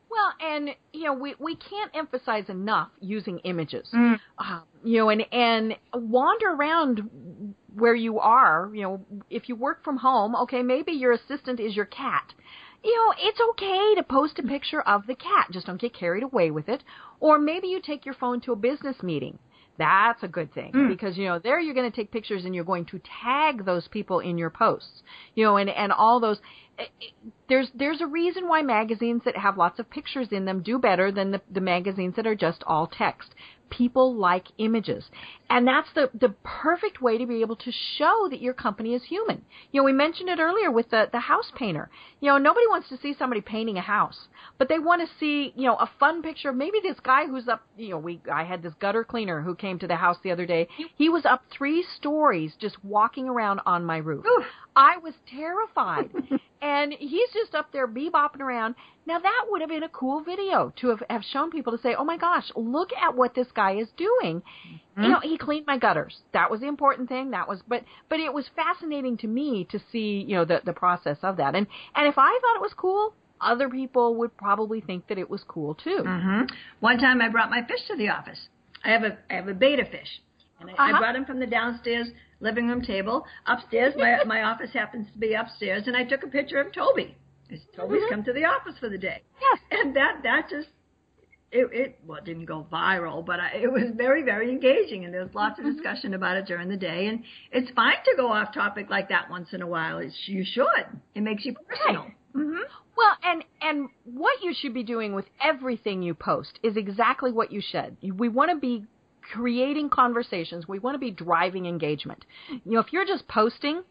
Well, and you know, we we can't emphasize enough using images. Mm. Um, you know, and and wander around where you are. You know, if you work from home, okay, maybe your assistant is your cat. You know, it's okay to post a picture of the cat. Just don't get carried away with it. Or maybe you take your phone to a business meeting. That's a good thing Mm. because you know there you're going to take pictures and you're going to tag those people in your posts. You know, and and all those eh, there's there's a reason why magazines that have lots of pictures in them do better than the, the magazines that are just all text. People like images, and that's the the perfect way to be able to show that your company is human. You know, we mentioned it earlier with the the house painter. You know, nobody wants to see somebody painting a house, but they want to see you know a fun picture of maybe this guy who's up. You know, we I had this gutter cleaner who came to the house the other day. He was up three stories just walking around on my roof. Oof. I was terrified. And he's just up there bebopping around. Now that would have been a cool video to have, have shown people to say, "Oh my gosh, look at what this guy is doing." Mm-hmm. You know, he cleaned my gutters. That was the important thing. That was, but but it was fascinating to me to see, you know, the the process of that. And and if I thought it was cool, other people would probably think that it was cool too. hmm One time I brought my fish to the office. I have a I have a beta fish, and I, I Uh-huh. brought him from the downstairs living room table upstairs. My my office happens to be upstairs, and I took a picture of Toby. Toby's Mhm. come to the office for the day. Yes. and that that just it, it well it didn't go viral, but I, it was very very engaging, and there was lots of Mm-hmm. discussion about it during the day. And it's fine to go off topic like that once in a while. It's, you should. It makes you personal. hmm Well, and and what you should be doing with everything you post is exactly what you should. We want to be creating conversations. We want to be driving engagement. You know, if you're just posting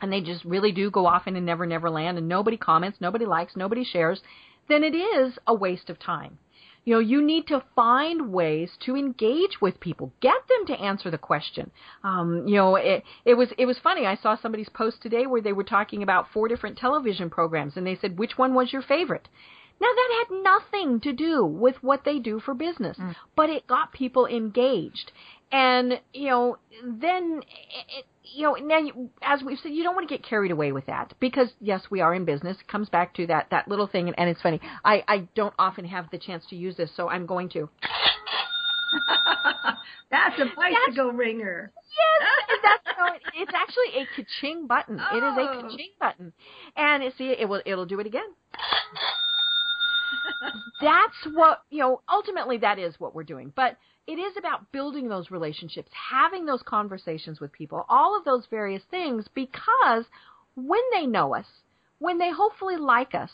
and they just really do go off into never never land and nobody comments, nobody likes, nobody shares, then it is a waste of time. You know, you need to find ways to engage with people. Get them to answer the question. Um, you know, it, it was it was funny. I saw somebody's post today where they were talking about four different television programs, and they said which one was your favorite. Now that had nothing to do with what they do for business, mm. but it got people engaged. And you know, then it, you know, now you, as we've said, you don't want to get carried away with that because yes, we are in business. It comes back to that that little thing, and, and it's funny. I I don't often have the chance to use this, so I'm going to. That's a bicycle ringer. Yes, that's no, it's actually a ka-ching button. It is a Oh. ka-ching button, and it, see, it will it'll do it again. That's what you know. Ultimately, that is what we're doing, but it is about building those relationships, having those conversations with people, all of those various things, because when they know us, when they hopefully like us,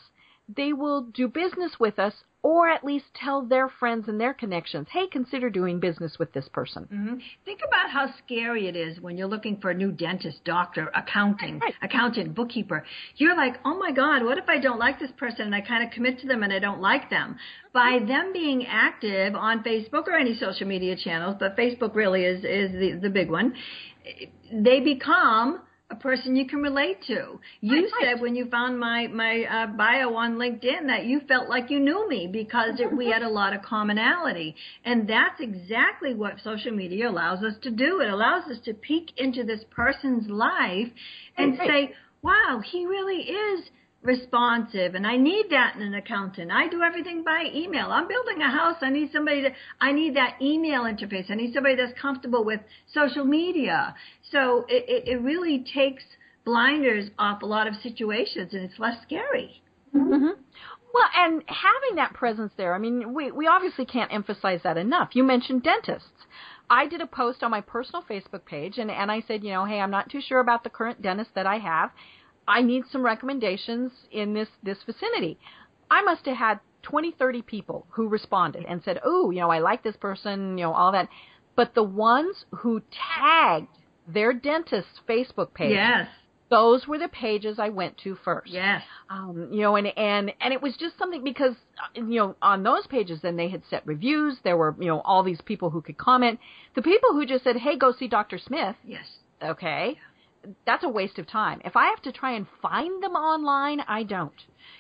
they will do business with us or at least tell their friends and their connections, hey, consider doing business with this person. hmm Think about how scary it is when you're looking for a new dentist, doctor, accounting, Right. accountant, bookkeeper. You're like, oh my God, what if I don't like this person and I kind of commit to them and I don't like them? By them being active on Facebook or any social media channels, but Facebook really is is the the big one. They become a person you can relate to. You Right, said right. when you found my my uh, bio on LinkedIn that you felt like you knew me because it, we had a lot of commonality, and that's exactly what social media allows us to do. It allows us to peek into this person's life and Right. say, "Wow, he really is." Responsive and I need that in an accountant. I do everything by email. I'm building a house. I need somebody to I need that email interface. I need somebody that's comfortable with social media. So it, it, really takes blinders off a lot of situations and it's less scary. hmm Well, and having that presence there, I mean, we, we obviously can't emphasize that enough. You mentioned dentists. I did a post on my personal Facebook page, and, and I said, you know, hey, I'm not too sure about the current dentist that I have. I need some recommendations in this, this vicinity. I must have had 20, 30 people who responded and said, oh, you know, I like this person, you know, all that. But the ones who tagged their dentist's Facebook page, Yes. those were the pages I went to first Yes. um, you know, and and and it was just something because uh, you know on those pages then they had set reviews. There were you know all these people who could comment. The people who just said, "Hey, go see Dr. Smith," Yes. okay, that's a waste of time. If I have to try and find them online, I don't.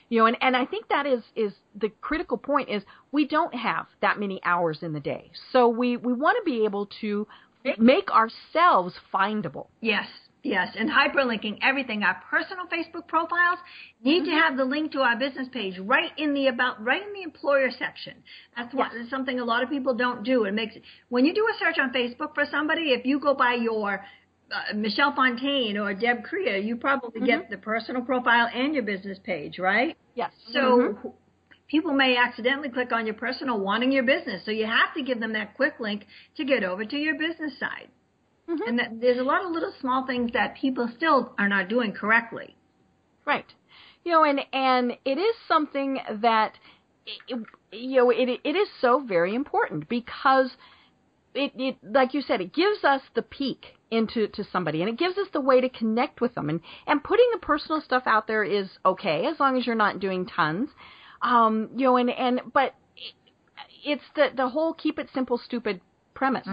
You know, and and I think that is is the critical point is we don't have that many hours in the day, so we we want to be able to make ourselves findable. Yes, yes, and hyperlinking everything. Our personal Facebook profiles need to mm-hmm. have the link to our business page right in the about, right in the employer section. That's what Yes. something a lot of people don't do. It makes when you do a search on Facebook for somebody, if you go by your uh, Michelle Fontaine or Deb Krier, you probably get the personal profile and your business page, right? Yes. So Mhm. people may accidentally click on your personal wanting your business. So you have to give them that quick link to get over to your business side. Mhm. And that, there's a lot of little small things that people still are not doing correctly. Right. You know, and and it is something that it, you know it it is so very important because it it like you said it gives us the peek into to somebody. And it gives us the way to connect with them. And and putting the personal stuff out there is okay as long as you're not doing tons. Um you know and and but it's the the whole keep it simple stupid premise.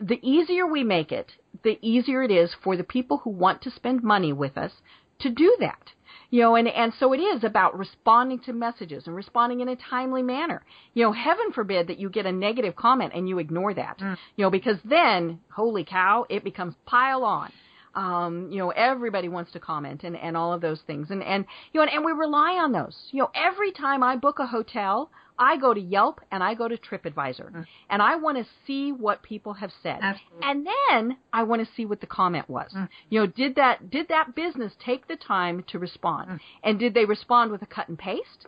The easier we make it, the easier it is for the people who want to spend money with us to do that. You know, and, and so it is about responding to messages and responding in a timely manner. You know, heaven forbid that you get a negative comment and you ignore that. You know, because then, holy cow, it becomes pile on. Um, you know, everybody wants to comment and, and all of those things. And, and, you know, and, and we rely on those. You know, every time I book a hotel, I go to Yelp and I go to TripAdvisor mm. and I want to see what people have said. Absolutely. And then I want to see what the comment was. Mm. You know, did that did that business take the time to respond? Mm. And did they respond with a cut and paste?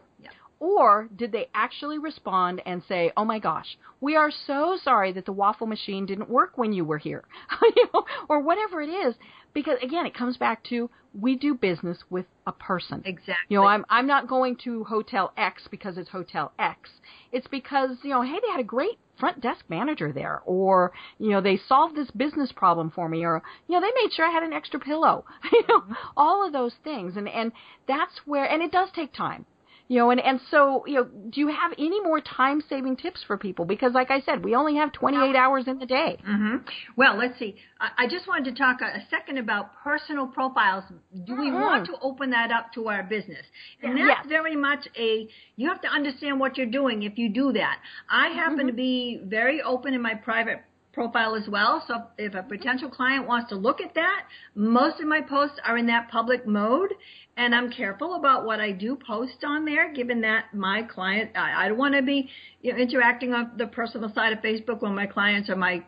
Or did they actually respond and say, "Oh my gosh, we are so sorry that the waffle machine didn't work when you were here," you know, or whatever it is? Because again, it comes back to we do business with a person. Exactly. You know, I'm I'm not going to Hotel X because it's Hotel X. It's because you know, hey, they had a great front desk manager there, or you know, they solved this business problem for me, or you know, they made sure I had an extra pillow. you know, mm-hmm. all of those things, and and that's where, and it does take time. You know, and, and so, you know, do you have any more time saving tips for people? Because like I said, we only have 28 hours in the day. hmm Well, let's see. I, I just wanted to talk a, a second about personal profiles. Do we Mhm. want to open that up to our business? And that's Yes. very much a, you have to understand what you're doing if you do that. I happen to be very open in my private profile as well. So if a potential client wants to look at that, most of my posts are in that public mode. And I'm careful about what I do post on there, given that my client, I, I don't want to be you know, interacting on the personal side of Facebook when my clients are my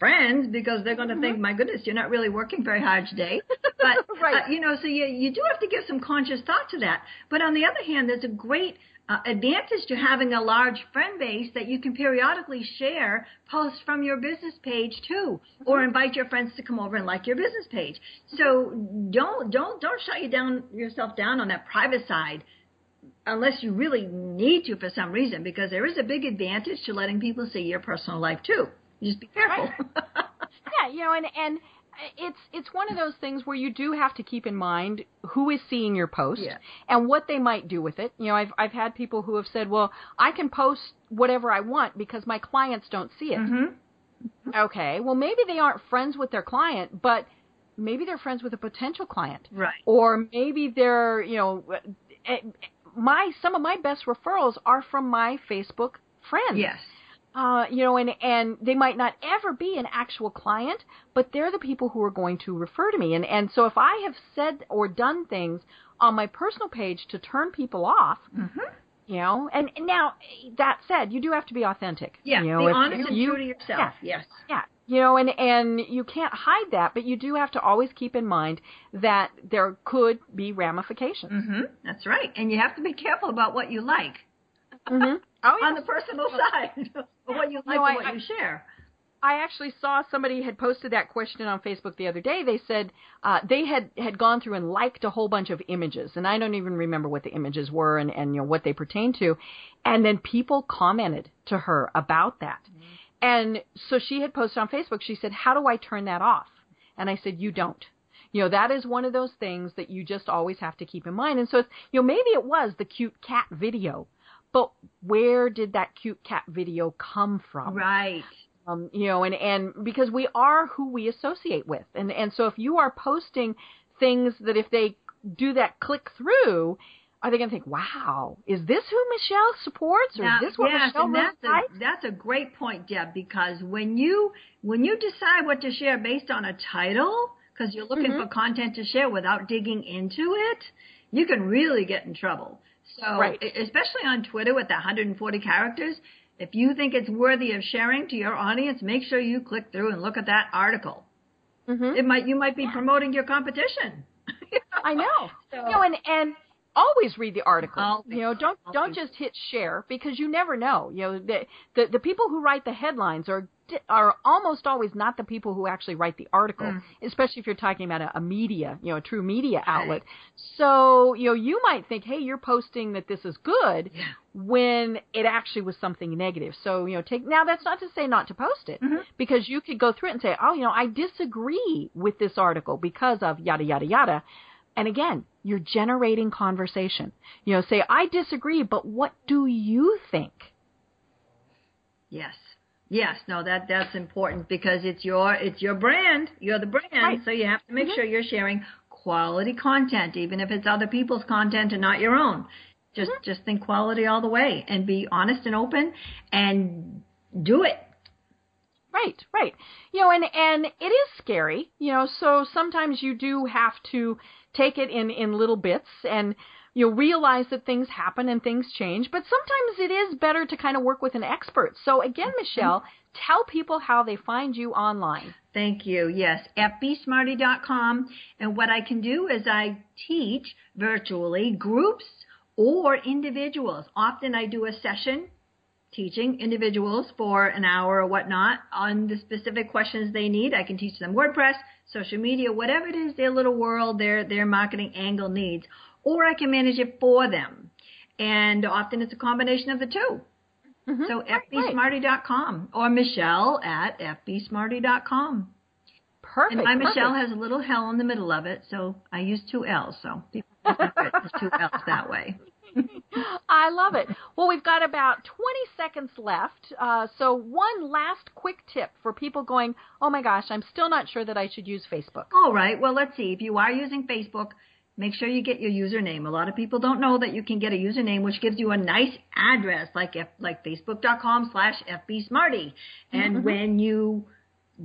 friends because they're going to think, my goodness, you're not really working very hard today. But Right. uh, you know, so you you do have to give some conscious thought to that. But on the other hand, there's a great uh, advantage to having a large friend base that you can periodically share posts from your business page too, or invite your friends to come over and like your business page. So don't don't don't shut you down yourself down on that private side unless you really need to for some reason, because there is a big advantage to letting people see your personal life too. Just be careful. Yeah, you know, and and it's it's one of those things where you do have to keep in mind who is seeing your post Yeah. and what they might do with it. You know, I've I've had people who have said, "Well, I can post whatever I want because my clients don't see it." hmm Okay, well maybe they aren't friends with their client, but maybe they're friends with a potential client, Right. or maybe they're you know, eh, my some of my best referrals are from my Facebook friends. Yes. Uh, you know, and and they might not ever be an actual client, but they're the people who are going to refer to me. And and so if I have said or done things on my personal page to turn people off, Mm-hmm. you know, and, and now that said, you do have to be authentic. Yeah. you know, be if honest and you- true to yourself. Yes. yeah, you know, and and you can't hide that, but you do have to always keep in mind that there could be ramifications. Mm-hmm. That's right. And you have to be careful about what you like Mm-hmm. Oh, on the personal side, what you like No, and I- what you share. I actually saw somebody had posted that question on Facebook the other day. They said uh, they had had gone through and liked a whole bunch of images, and I don't even remember what the images were and and you know what they pertain to, and then people commented to her about that, and so she had posted on Facebook. She said, "How do I turn that off?" And I said, "You don't." You know, that is one of those things that you just always have to keep in mind. And so, it's, you know, maybe it was the cute cat video, but where did that cute cat video come from? Right. um, you know, and and because we are who we associate with, and and so if you are posting things that if they do that click through, are they going to think, "Wow, is this who Michelle supports, or Now, is this what yes, Michelle and really that's a, that's a great point, Deb, because when you when you decide what to share based on a title, because you're looking Mhm. for content to share without digging into it, you can really get in trouble. So, Right. especially on Twitter with the 140 characters, if you think it's worthy of sharing to your audience, make sure you click through and look at that article. Mhm. It might you might be promoting your competition. I know. So- You know, and and always read the article. Always. You know, don't don't just hit share because you never know. You know, the the, the people who write the headlines are di- are almost always not the people who actually write the article, Mm. especially if you're talking about a, a media, you know, a true media outlet. So, you know, you might think, "Hey, you're posting that this is good." Yeah. when it actually was something negative. So, you know, take now that's not to say not to post it Mhm. because you could go through it and say, "Oh, you know, I disagree with this article because of yada yada yada." And again, you're generating conversation. You know, say, "I disagree, but what do you think?" Yes. Yes, no, that that's important because it's your it's your brand. You're the brand, Right. so you have to make Mhm. sure you're sharing quality content, even if it's other people's content and not your own. Just Mm-hmm. just think quality all the way and be honest and open and do it. Right, right. You know, and and it is scary, you know, so sometimes you do have to take it in in little bits and you realize that things happen and things change, but sometimes it is better to kind of work with an expert. So again, mm-hmm. Michelle, tell people how they find you online. Thank you. Yes, fbsmarty.com. And what I can do is I teach virtually groups or individuals. Often I do a session teaching individuals for an hour or whatnot on the specific questions they need. I can teach them WordPress, social media, whatever it is their little world, their their marketing angle needs, or I can manage it for them. And often it's a combination of the 2 Mhm. So fbsmarty.com or Michelle at fbsmarty.com. Perfect. And my Michelle has a little hell in the middle of it, so I use two L's. So people it's two L's that way. I love it. Well, we've got about 20 seconds left. Uh, so, one last quick tip for people going, oh my gosh, I'm still not sure that I should use Facebook. All right. Well, let's see. If you are using Facebook, make sure you get your username. A lot of people don't know that you can get a username which gives you a nice address like F, like facebook.com slash fbsmarty. And mm-hmm. when you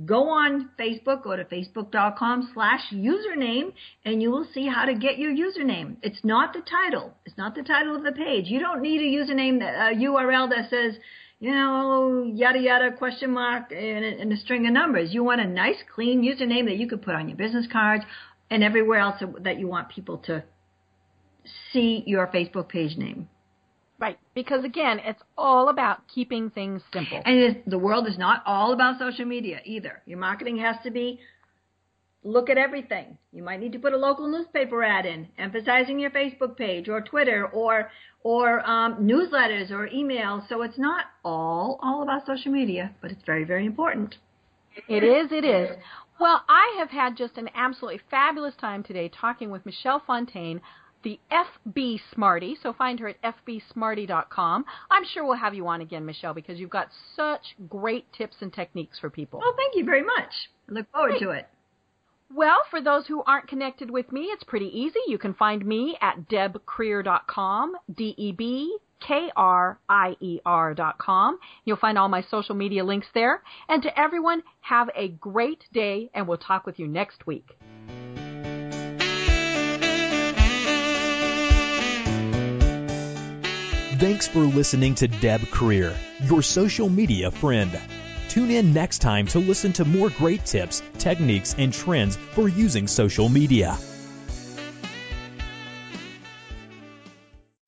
go on Facebook, go to facebook.com slash username and you will see how to get your username. It's not the title. It's not the title of the page. You don't need a username, that, a URL that says, you know, yada yada question mark and, a- and a string of numbers. You want a nice clean username that you could put on your business cards and everywhere else that you want people to see your Facebook page name. Right. Because again, it's all about keeping things simple. And the world is not all about social media either. Your marketing has to be look at everything. You might need to put a local newspaper ad in, emphasizing your Facebook page or Twitter or or um, newsletters or emails. So it's not all all about social media, but it's very very important. It is, it is. Well, I have had just an absolutely fabulous time today talking with Michelle Fontaine, the FB Smarty. So find her at fbsmarty.com. I'm sure we'll have you on again, Michelle, because you've got such great tips and techniques for people. Well, thank you very much. I look forward to it. Well, for those who aren't connected with me, it's pretty easy. You can find me at debkrier.com, D-E-B K-R-I-E-R dot com. You'll find all my social media links there. And to everyone, have a great day, and we'll talk with you next week. Thanks for listening to Deb Krier, your social media friend. Tune in next time to listen to more great tips, techniques, and trends for using social media.